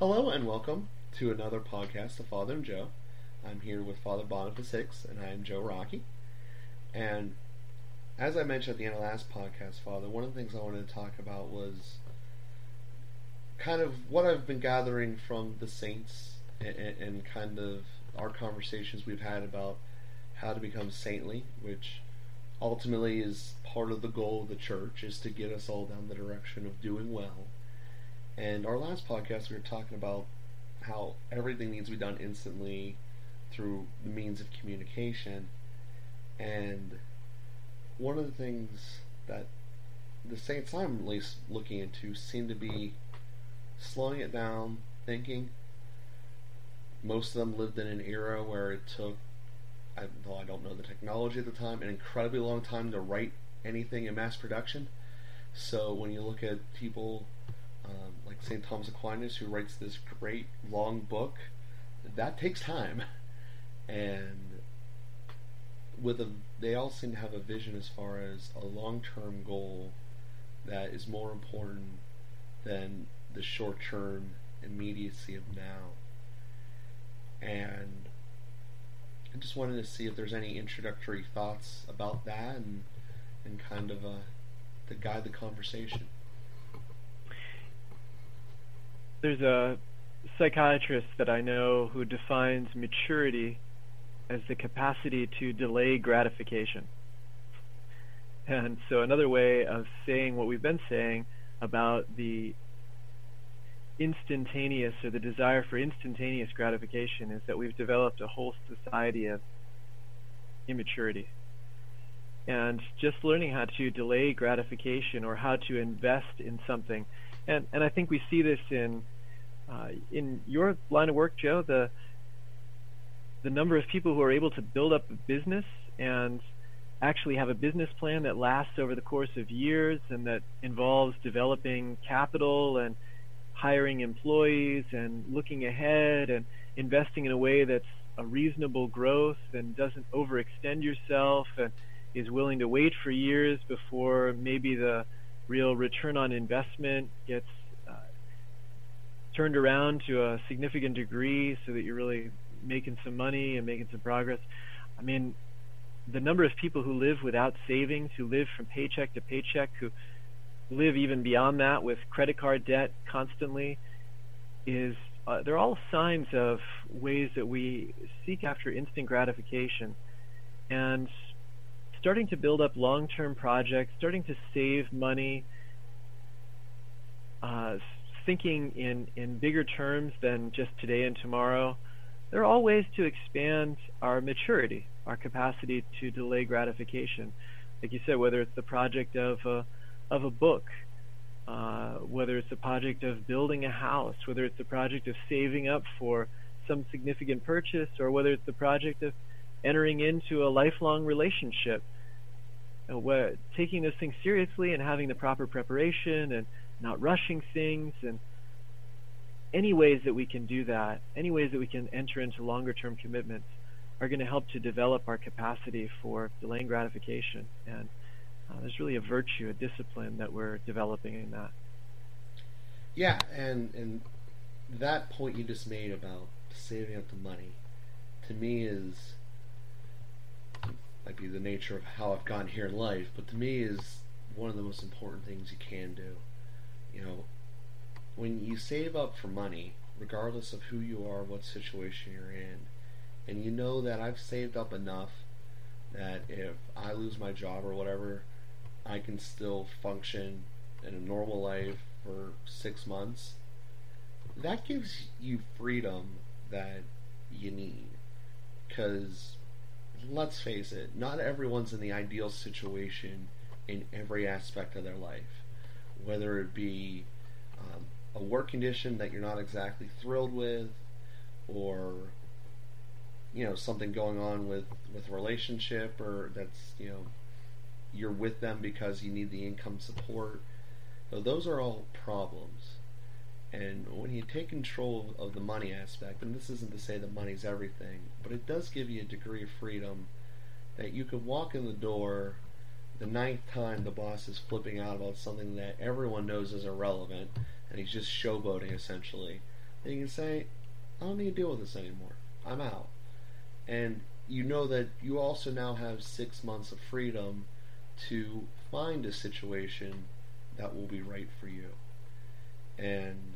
Hello and welcome to another podcast of Father and Joe. I'm here with Father Boniface Hicks, and I am Joe Rockey. And as I mentioned at the end of last podcast, Father, one of the things I wanted to talk about was kind of what I've been gathering from the saints and, and kind of our conversations we've had about how to become saintly, which ultimately is part of the goal of the church, is to get us all down the direction of doing well and our last podcast, we were talking about how everything needs to be done instantly through the means of communication. And one of the things that the saints I'm at least looking into seem to be slowing it down, thinking. Most of them lived in an era where it took, I, though I don't know the technology at the time, an incredibly long time to write anything in mass production. So when you look at people um, like St. Thomas Aquinas, who writes this great long book, that takes time. And with a, they all seem to have a vision as far as a long-term goal that is more important than the short-term immediacy of now. And I just wanted to see if there's any introductory thoughts about that and and kind of uh, to guide the conversation there's a psychiatrist that I know who defines maturity as the capacity to delay gratification. And so, another way of saying what we've been saying about the instantaneous or the desire for instantaneous gratification is that we've developed a whole society of immaturity. And just learning how to delay gratification or how to invest in something and and I think we see this in uh, in your line of work, Joe. The the number of people who are able to build up a business and actually have a business plan that lasts over the course of years and that involves developing capital and hiring employees and looking ahead and investing in a way that's a reasonable growth and doesn't overextend yourself and is willing to wait for years before maybe the real return on investment gets turned around to a significant degree so that you're really making some money and making some progress. I mean, the number of people who live without savings, who live from paycheck to paycheck, who live even beyond that with credit card debt constantly, is uh, they're all signs of ways that we seek after instant gratification. And starting to build up long-term projects, starting to save money, uh, thinking in, in bigger terms than just today and tomorrow. There are all ways to expand our maturity, our capacity to delay gratification. Like you said, whether it's the project of a, of a book, uh, whether it's the project of building a house, whether it's the project of saving up for some significant purchase, or whether it's the project of entering into a lifelong relationship. Know, taking those things seriously and having the proper preparation and not rushing things and any ways that we can do that, any ways that we can enter into longer term commitments are going to help to develop our capacity for delaying gratification. And uh, there's really a virtue, a discipline that we're developing in that. Yeah, and and that point you just made about saving up the money, to me is might be the nature of how I've gotten here in life, but to me is one of the most important things you can do. You know, when you save up for money, regardless of who you are, what situation you're in, and you know that I've saved up enough that if I lose my job or whatever, I can still function in a normal life for six months, that gives you freedom that you need. Because let's face it, not everyone's in the ideal situation in every aspect of their life. Whether it be um, a work condition that you're not exactly thrilled with, or you know something going on with with a relationship, or that's you know you're with them because you need the income support. So those are all problems. And when you take control of the money aspect, and this isn't to say that money's everything, but it does give you a degree of freedom that you could walk in the door the ninth time the boss is flipping out about something that everyone knows is irrelevant, and he's just showboating essentially. then you can say, I don't need to deal with this anymore. I'm out. And you know that you also now have six months of freedom to find a situation that will be right for you. And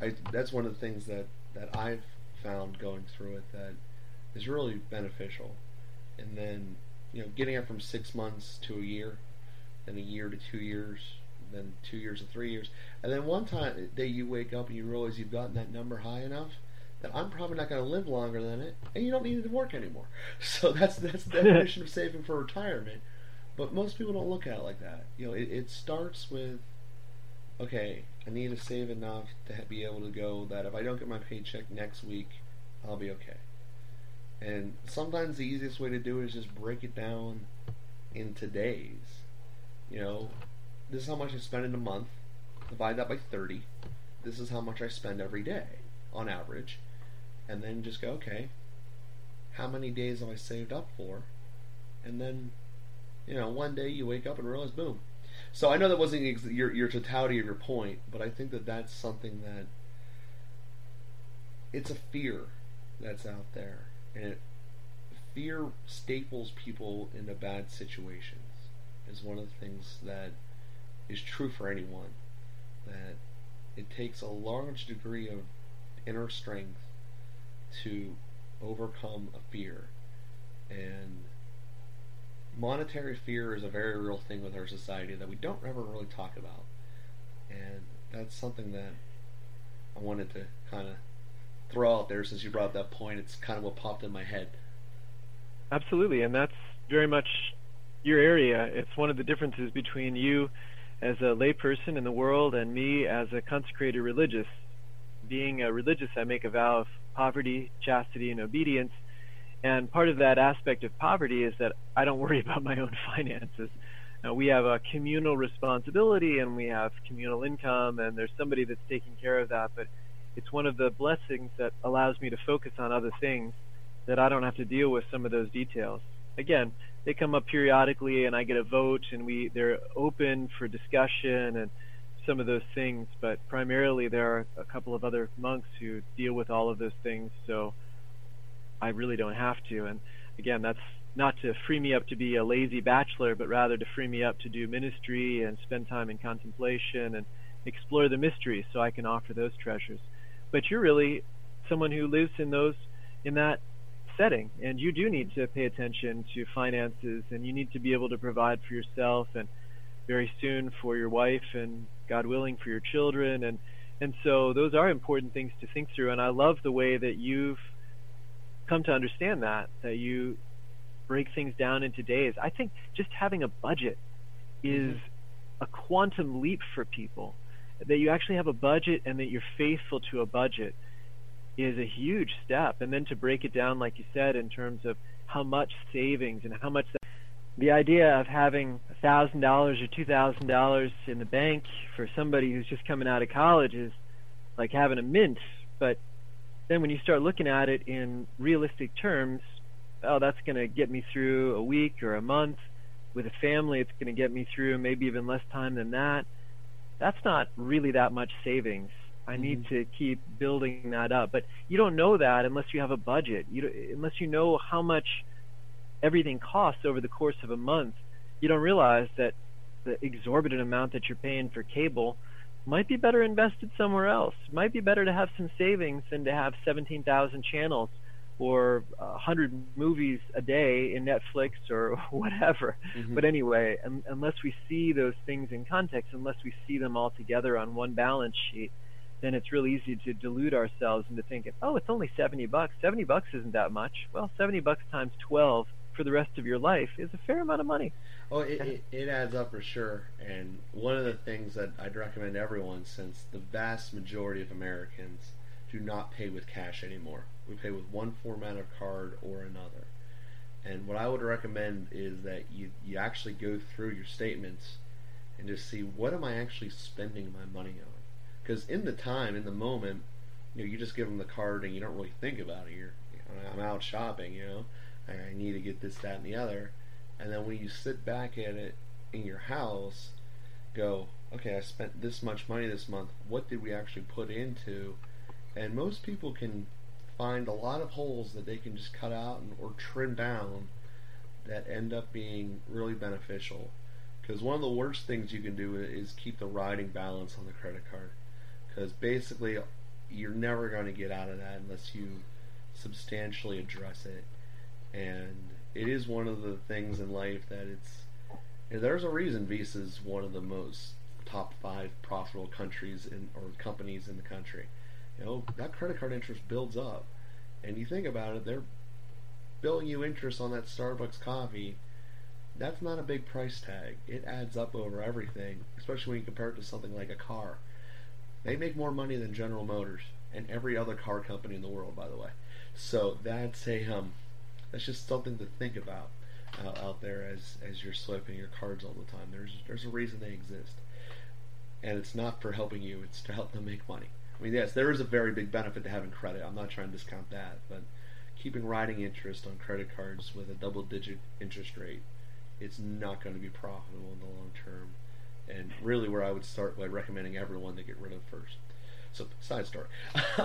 I, that's one of the things that, that I've found going through it that is really beneficial. And then, you know, getting it from six months to a year, then a year to two years, then two years to three years, and then one time day you wake up and you realize you've gotten that number high enough that I'm probably not going to live longer than it, and you don't need to work anymore. So that's that's the definition of saving for retirement. But most people don't look at it like that. You know, it, it starts with, okay, I need to save enough to be able to go that if I don't get my paycheck next week, I'll be okay. And sometimes the easiest way to do it is just break it down into days. You know, this is how much I spend in a month. Divide that by 30. This is how much I spend every day on average. And then just go, okay, how many days have I saved up for? And then, you know, one day you wake up and realize, boom. So I know that wasn't ex- your your totality of your point, but I think that that's something that it's a fear that's out there, and fear staples people into bad situations. Is one of the things that is true for anyone. That it takes a large degree of inner strength to overcome a fear. And monetary fear is a very real thing with our society that we don't ever really talk about. And that's something that I wanted to kind of throw out there since you brought up that point. It's kind of what popped in my head. Absolutely, and that's very much your area. It's one of the differences between you as a layperson in the world and me as a consecrated religious. Being a religious, I make a vow of poverty, chastity, and obedience. And part of that aspect of poverty is that I don't worry about my own finances. Now, we have a communal responsibility and we have communal income, and there's somebody that's taking care of that. But it's one of the blessings that allows me to focus on other things that I don't have to deal with some of those details. Again, they come up periodically, and I get a vote, and we they're open for discussion and some of those things. But primarily, there are a couple of other monks who deal with all of those things. So I really don't have to. And again, that's not to free me up to be a lazy bachelor, but rather to free me up to do ministry and spend time in contemplation and explore the mysteries so I can offer those treasures. But you're really someone who lives in those in that setting and you do need to pay attention to finances and you need to be able to provide for yourself and very soon for your wife and God willing for your children and and so those are important things to think through and I love the way that you've come to understand that that you break things down into days. I think just having a budget is mm-hmm. a quantum leap for people. That you actually have a budget and that you're faithful to a budget is a huge step. And then to break it down, like you said, in terms of how much savings and how much the idea of having a thousand dollars or two thousand dollars in the bank for somebody who's just coming out of college is like having a mint. But then when you start looking at it in realistic terms, oh, that's going to get me through a week or a month. With a family, it's going to get me through maybe even less time than that. That's not really that much savings. I mm-hmm. need to keep building that up. But you don't know that unless you have a budget. You unless you know how much everything costs over the course of a month. You don't realize that the exorbitant amount that you're paying for cable might be better invested somewhere else. Might be better to have some savings than to have 17,000 channels or a 100 movies a day in Netflix or whatever. Mm-hmm. But anyway, un- unless we see those things in context, unless we see them all together on one balance sheet, then it's really easy to delude ourselves into thinking, oh, it's only 70 bucks. 70 bucks isn't that much. Well, 70 bucks times 12 for the rest of your life is a fair amount of money. Oh, it, it, it, adds up for sure. And one of the things that I'd recommend everyone, since the vast majority of Americans do not pay with cash anymore, we pay with one format of card or another. And what I would recommend is that you, you actually go through your statements and just see what am I actually spending my money on. Because in the time, in the moment, you know, you just give them the card and you don't really think about it. You're, you know, I'm out shopping, you know, I need to get this, that, and the other and then when you sit back at it in your house, go, okay, I spent this much money this month. What did we actually put into And most people can find a lot of holes that they can just cut out and, or trim down that end up being really beneficial. Because one of the worst things you can do is keep the riding balance on the credit card. Because basically, you're never going to get out of that unless you substantially address it. And it is one of the things in life that it's. There's a reason Visa is one of the most top five profitable countries in or companies in the country. You know that credit card interest builds up, and you think about it, they're billing you interest on that Starbucks coffee that's not a big price tag. It adds up over everything, especially when you compare it to something like a car. They make more money than General Motors and every other car company in the world, by the way. So that's a um, that's just something to think about uh, out there as as you're swiping your cards all the time. There's there's a reason they exist, and it's not for helping you. It's to help them make money. I mean, yes, there is a very big benefit to having credit. I'm not trying to discount that, but keeping riding interest on credit cards with a double-digit interest rate it's not going to be profitable in the long term. And really, where I would start by recommending everyone to get rid of first. So, side story.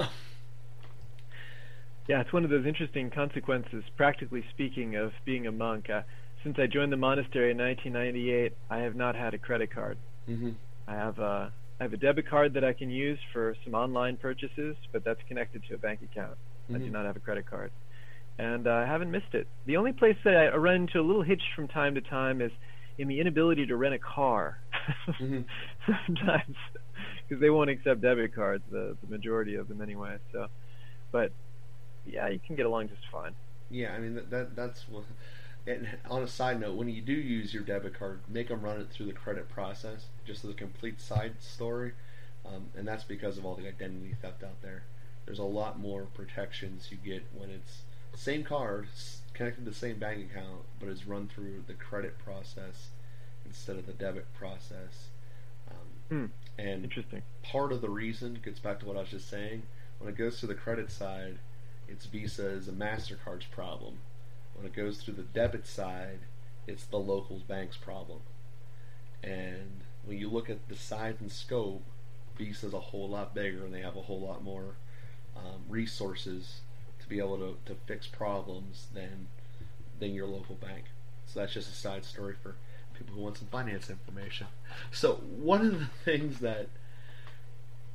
yeah, it's one of those interesting consequences, practically speaking, of being a monk. Uh, since I joined the monastery in 1998, I have not had a credit card. Mm-hmm. I have a I have a debit card that I can use for some online purchases, but that's connected to a bank account. Mm-hmm. I do mm-hmm. not have a credit card and uh, I haven't missed it. The only place that I run into a little hitch from time to time is in the inability to rent a car. mm-hmm. Sometimes, because they won't accept debit cards, the the majority of them anyway. So, but yeah, you can get along just fine. Yeah, I mean that, that that's what. And on a side note, when you do use your debit card, make them run it through the credit process, just as a complete side story. Um, and that's because of all the identity theft out there. There's a lot more protections you get when it's same card connected to the same bank account, but it's run through the credit process instead of the debit process. Um, hmm. And interesting. Part of the reason gets back to what I was just saying. When it goes to the credit side, it's Visa is a Mastercard's problem. When it goes through the debit side, it's the local bank's problem. And when you look at the size and scope, Visa's a whole lot bigger, and they have a whole lot more um, resources to be able to, to fix problems than than your local bank. So that's just a side story for people who want some finance information. So one of the things that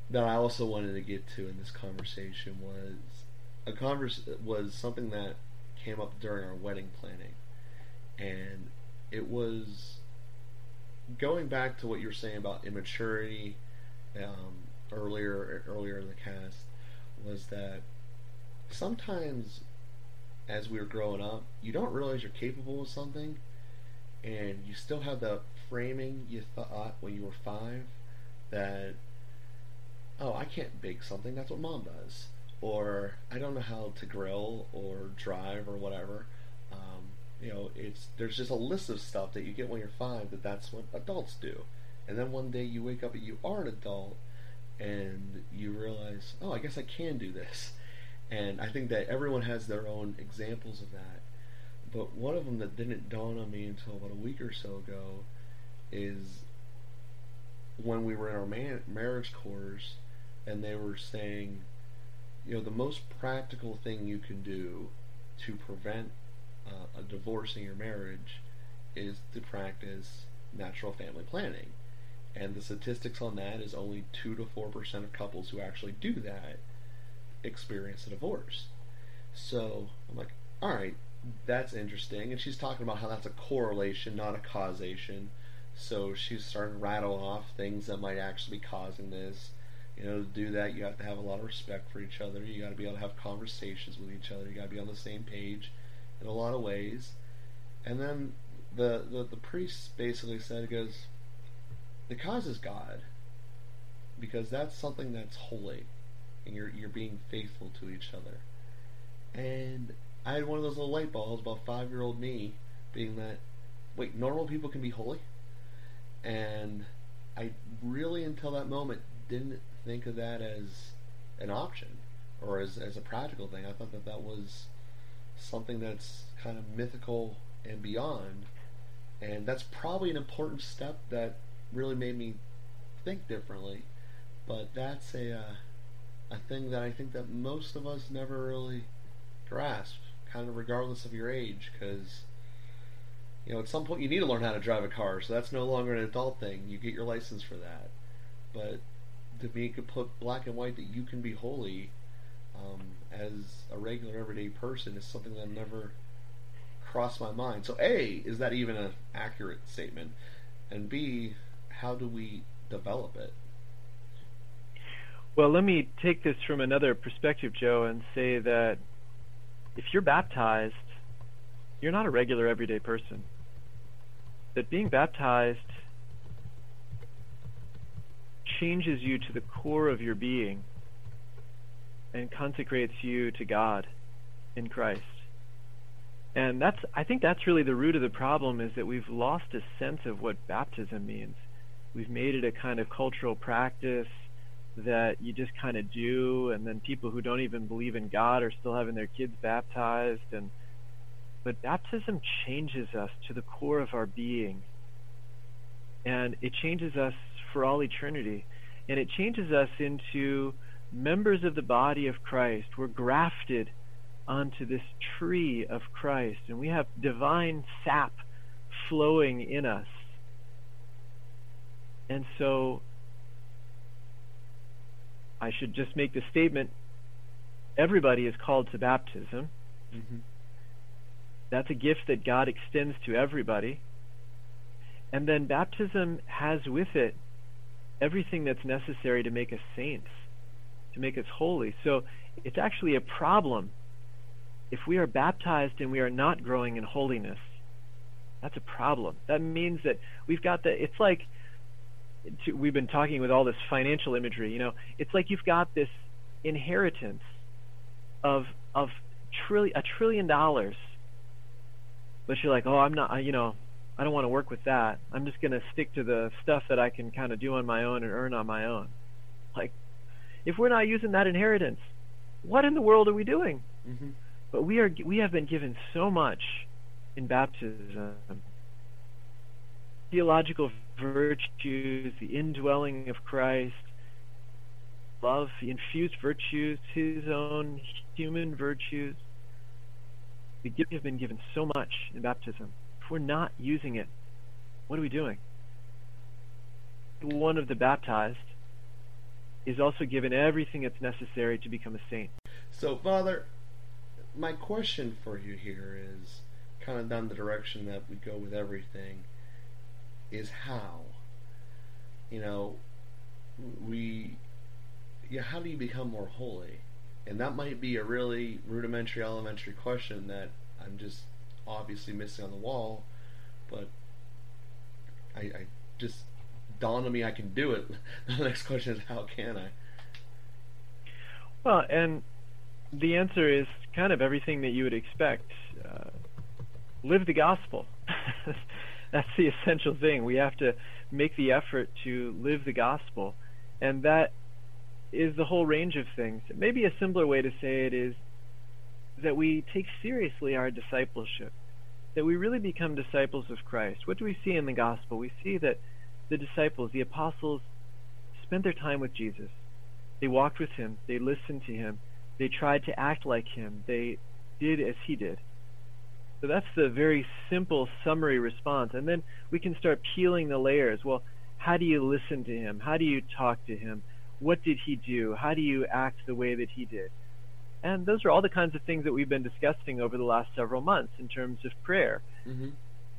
that I also wanted to get to in this conversation was a converse was something that came up during our wedding planning, and it was going back to what you were saying about immaturity um, earlier earlier in the cast was that sometimes as we were growing up, you don't realize you're capable of something, and you still have the framing you thought when you were five that, oh, I can't bake something, that's what mom does. Or I don't know how to grill or drive or whatever. You know, it's there's just a list of stuff that you get when you're five that that's what adults do. And then one day you wake up and you are an adult and you realize, oh, I guess I can do this. And I think that everyone has their own examples of that. But one of them that didn't dawn on me until about a week or so ago is when we were in our man- marriage course and they were saying, you know, the most practical thing you can do to prevent uh, a divorce in your marriage is to practice natural family planning. And the statistics on that is only 2 to 4% of couples who actually do that experience a divorce. So I'm like, all right, that's interesting. And she's talking about how that's a correlation, not a causation. So she's starting to rattle off things that might actually be causing this. You know, to do that, you have to have a lot of respect for each other. You got to be able to have conversations with each other. You got to be on the same page in a lot of ways. And then the, the, the priest basically said, it goes, the cause is God. Because that's something that's holy and you're you're being faithful to each other. And I had one of those little light bulbs about five year old me being that wait, normal people can be holy? And I really until that moment didn't think of that as an option or as, as a practical thing. I thought that that was something that's kind of mythical and beyond. And that's probably an important step that really made me think differently. But that's a uh, a thing that I think that most of us never really grasp, kind of regardless of your age, because you know at some point you need to learn how to drive a car, so that's no longer an adult thing. You get your license for that, but to it put black and white that you can be holy um, as a regular everyday person is something that never crossed my mind. So A, is that even an accurate statement? And B, how do we develop it? Well, let me take this from another perspective, Joe, and say that if you're baptized, you're not a regular everyday person. That being baptized changes you to the core of your being and consecrates you to God in Christ. And that's I think that's really the root of the problem is that we've lost a sense of what baptism means. We've made it a kind of cultural practice that you just kind of do and then people who don't even believe in God are still having their kids baptized and but baptism changes us to the core of our being. And it changes us for all eternity. And it changes us into members of the body of Christ. We're grafted onto this tree of Christ, and we have divine sap flowing in us. And so I should just make the statement everybody is called to baptism. Mm-hmm. That's a gift that God extends to everybody. And then baptism has with it everything that's necessary to make us saints, to make us holy. So it's actually a problem if we are baptized and we are not growing in holiness. That's a problem. That means that we've got the, it's like, we've been talking with all this financial imagery, you know, it's like you've got this inheritance of, of trillion, a trillion dollars, but you're like, oh, I'm not, you know, I don't want to work with that. I'm just going to stick to the stuff that I can kind of do on my own and earn on my own. Like, if we're not using that inheritance, what in the world are we doing? Mm-hmm. But we are we have been given so much in baptism. Theological virtues, the indwelling of Christ, love, the infused virtues, his own human virtues. We have been given so much in baptism. If we're not using it, what are we doing? One of the baptized is also given everything that's necessary to become a saint. So, Father, my question for you here is kind of down the direction that we go with everything is how you know we yeah how do you become more holy and that might be a really rudimentary elementary question that i'm just obviously missing on the wall but i, I just dawned on me i can do it the next question is how can i well and the answer is kind of everything that you would expect. Uh, live the gospel. That's the essential thing. We have to make the effort to live the gospel. And that is the whole range of things. Maybe a simpler way to say it is that we take seriously our discipleship, that we really become disciples of Christ. What do we see in the gospel? We see that the disciples, the apostles, spent their time with Jesus. They walked with him, they listened to him, they tried to act like him. They did as he did. So that's the very simple summary response. And then we can start peeling the layers. Well, how do you listen to him? How do you talk to him? What did he do? How do you act the way that he did? And those are all the kinds of things that we've been discussing over the last several months in terms of prayer. Mm-hmm.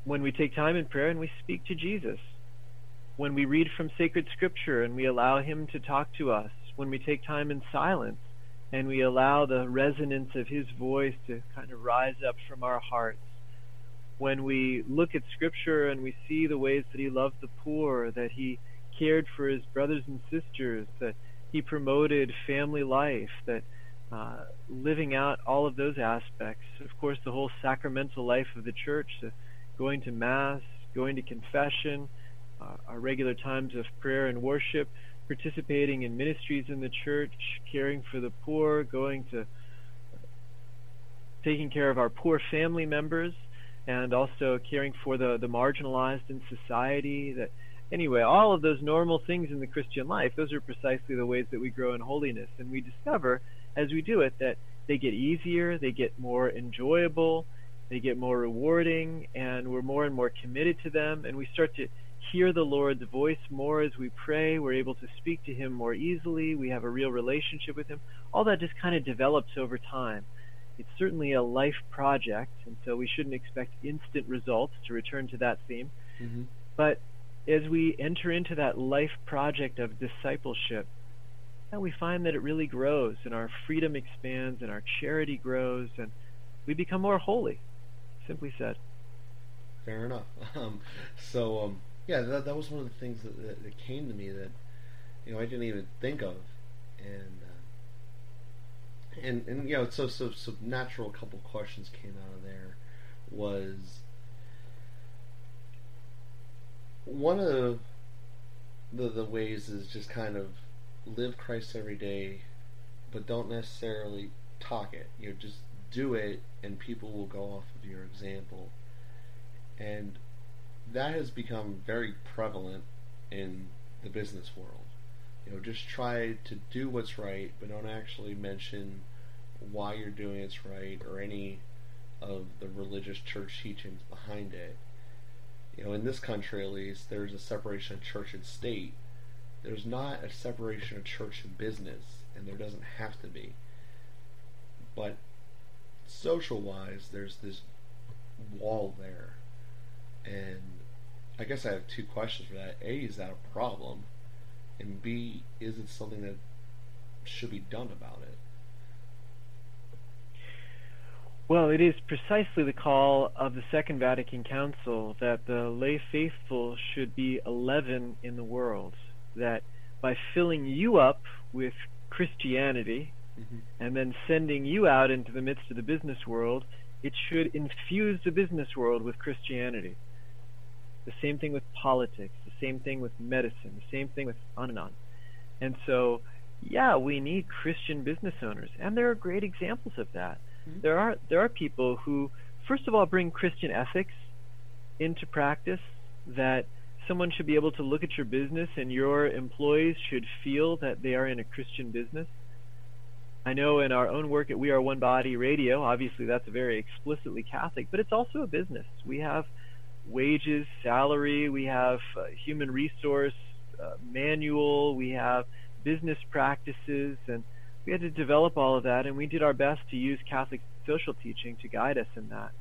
When we take time in prayer and we speak to Jesus, when we read from sacred scripture and we allow him to talk to us, when we take time in silence, and we allow the resonance of his voice to kind of rise up from our hearts. When we look at scripture and we see the ways that he loved the poor, that he cared for his brothers and sisters, that he promoted family life, that uh, living out all of those aspects. Of course, the whole sacramental life of the church, going to Mass, going to confession, Uh, our regular times of prayer and worship, participating in ministries in the church, caring for the poor, going to taking care of our poor family members, and also caring for the, the marginalized in society. That Anyway, all of those normal things in the Christian life, those are precisely the ways that we grow in holiness. And we discover as we do it that they get easier, they get more enjoyable, they get more rewarding, and we're more and more committed to them. And we start to hear the Lord's voice more as we pray. We're able to speak to Him more easily. We have a real relationship with Him. All that just kind of develops over time. It's certainly a life project, and so we shouldn't expect instant results to return to that theme. Mm-hmm. But as we enter into that life project of discipleship, we find that it really grows, and our freedom expands, and our charity grows, and we become more holy. Simply said. Fair enough. Um, so, um, yeah, that, that was one of the things that, that, that, came to me that you know I didn't even think of, and uh, and and you know, so so so natural. A couple questions came out of there was one of the, the ways is just kind of live Christ every day, but don't necessarily talk it. You know, just do it, and people will go off of your example. And that has become very prevalent in the business world. You know, just try to do what's right, but don't actually mention why you're doing it's right or any of the religious church teachings behind it. You know, in this country at least, there's a separation of church and state. There's not a separation of church and business, and there doesn't have to be. But social wise, there's this wall there. And I guess I have two questions for that. A, is that a problem? And B, is it something that should be done about it? Well, it is precisely the call of the Second Vatican Council that the lay faithful should be a leaven in the world. That by filling you up with Christianity mm-hmm. and then sending you out into the midst of the business world, it should infuse the business world with Christianity. The same thing with politics, the same thing with medicine, the same thing with on and on. And so, yeah, we need Christian business owners, and there are great examples of that. Mm-hmm. There are there are people who, first of all, bring Christian ethics into practice. That someone should be able to look at your business, and your employees should feel that they are in a Christian business. I know in our own work at We Are One Body Radio, obviously that's very explicitly Catholic, but it's also a business. We have wages, salary, we have uh, human resource uh, manual, we have business practices, and we had to develop all of that, and we did our best to use Catholic social teaching to guide us in that.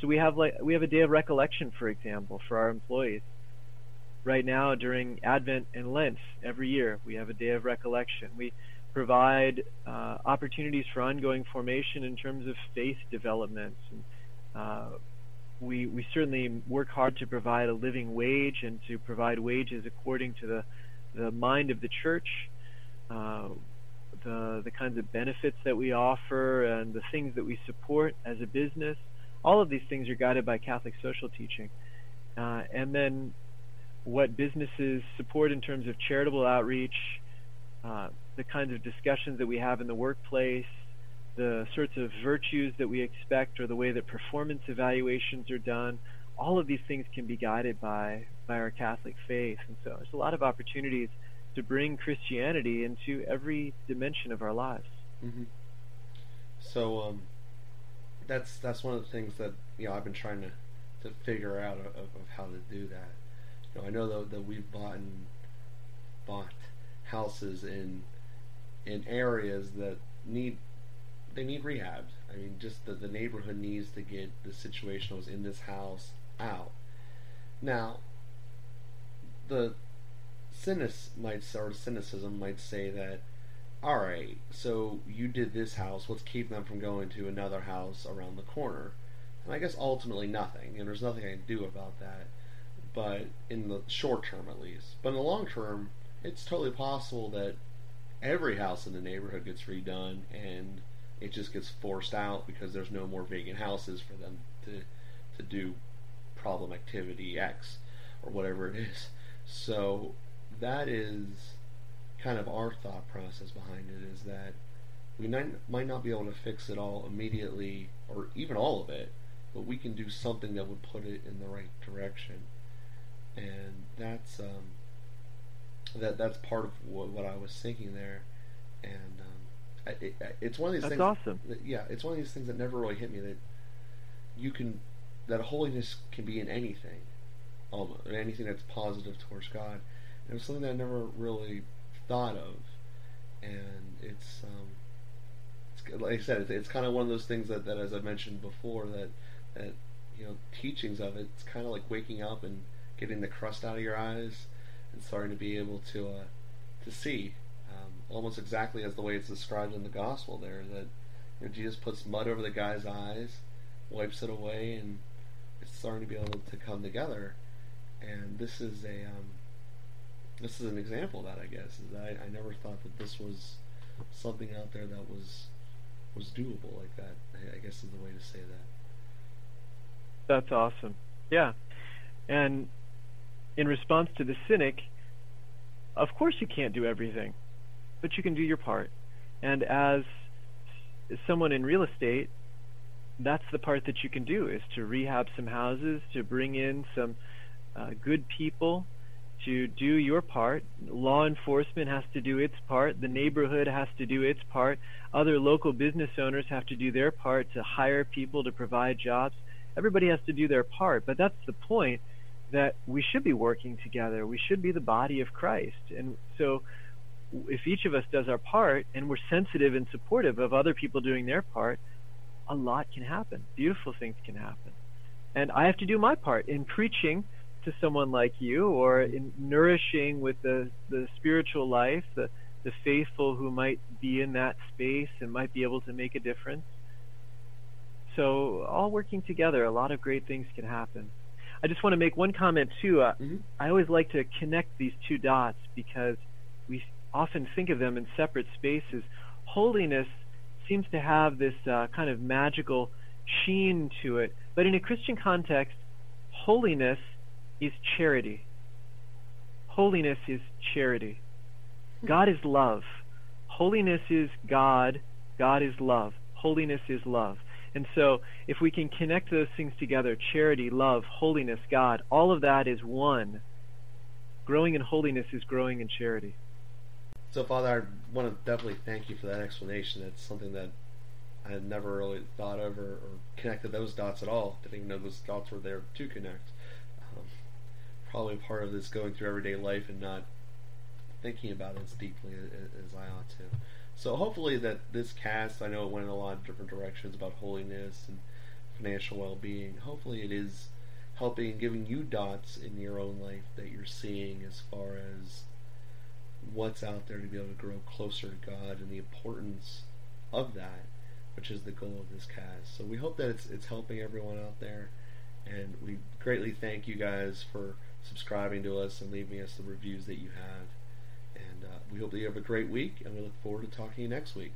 So we have like we have a day of recollection, for example, for our employees. Right now, during Advent and Lent, every year we have a day of recollection. We provide uh, opportunities for ongoing formation in terms of faith development. And, uh, we we certainly work hard to provide a living wage and to provide wages according to the the mind of the church, uh, the the kinds of benefits that we offer and the things that we support as a business. All of these things are guided by Catholic social teaching, uh, and then what businesses support in terms of charitable outreach, uh, the kinds of discussions that we have in the workplace, the sorts of virtues that we expect or the way that performance evaluations are done, all of these things can be guided by by our Catholic faith. And so there's a lot of opportunities to bring Christianity into every dimension of our lives. Mm-hmm. So um, that's that's one of the things that you know I've been trying to, to figure out of, of how to do that. You know, I know that, we've bought and bought houses in in areas that need they need rehab. I mean, just the, the neighborhood needs to get the situation that was in this house out. Now, the cynic might or cynicism might say that, all right, so you did this house. What's keeping them from going to another house around the corner? And I guess ultimately nothing, and there's nothing I can do about that. But in the short term, at least. But in the long term, it's totally possible that every house in the neighborhood gets redone and it just gets forced out because there's no more vacant houses for them to to do problem activity X or whatever it is. So that is kind of our thought process behind it is that we might not be able to fix it all immediately or even all of it, but we can do something that would put it in the right direction. and that's um, that that's part of what, what I was thinking there, and um, it, it's one of these that's things. awesome. That, yeah, it's one of these things that never really hit me that you can that holiness can be in anything, almost anything that's positive towards God. And it was something that I never really thought of, and it's. Um, it's, like I said, it's, it's kind of one of those things that, that, as I mentioned before, that that you know, teachings of it. It's kind of like waking up and getting the crust out of your eyes and starting to be able to uh, to see, almost exactly as the way it's described in the gospel. There, that you know, Jesus puts mud over the guy's eyes, wipes it away, and it's starting to be able to come together. And this is a um, this is an example of that, I guess. I, I never thought that this was something out there that was was doable like that. I, I guess is the way to say that. That's awesome. Yeah. And in response to the cynic, of course you can't do everything, but you can do your part. And as someone in real estate, that's the part that you can do is to rehab some houses, to bring in some uh, good people, to do your part. Law enforcement has to do its part. The neighborhood has to do its part. Other local business owners have to do their part to hire people to provide jobs. Everybody has to do their part, but that's the point that we should be working together. We should be the body of Christ. And so if each of us does our part and we're sensitive and supportive of other people doing their part, a lot can happen. Beautiful things can happen. And I have to do my part in preaching to someone like you or in nourishing with the, the spiritual life, the, the faithful who might be in that space and might be able to make a difference. So, all working together, a lot of great things can happen. I just want to make one comment too. Uh, mm-hmm. I always like to connect these two dots because we often think of them in separate spaces. Holiness seems to have this uh, kind of magical sheen to it, but in a Christian context, holiness is charity. Holiness is charity. God is love. Holiness is God. God is love. Holiness is love. And so, if we can connect those things together charity, love, holiness, God all of that is one. Growing in holiness is growing in charity. So, Father, I want to definitely thank you for that explanation. It's something that I had never really thought of or, connected those dots at all. Didn't even know those dots were there to connect. Um, probably part of this going through everyday life and not thinking about it as deeply as, I ought to. So hopefully that this cast, I know it went in a lot of different directions about holiness and financial well-being. Hopefully it is helping and giving you dots in your own life that you're seeing as far as what's out there to be able to grow closer to God and the importance of that, which is the goal of this cast. So we hope that it's it's helping everyone out there, and we greatly thank you guys for subscribing to us and leaving us the reviews that you have. And uh, we hope that you have a great week, and we look forward to talking to you next week.